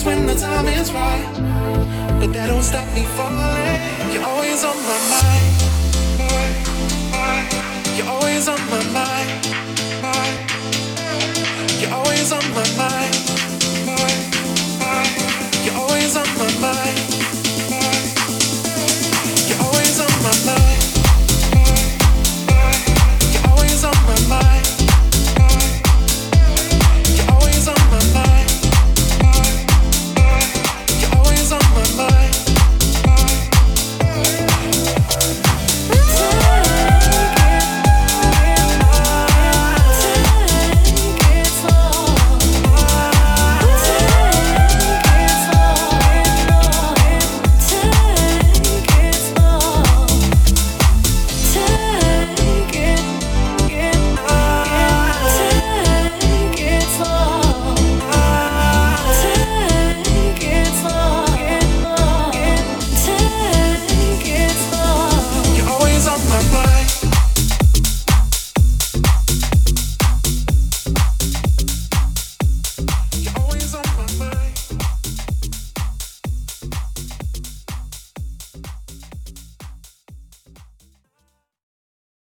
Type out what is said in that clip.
dance when the time is right. But that don't stop me falling. You're always on my mind. You're always on my mind.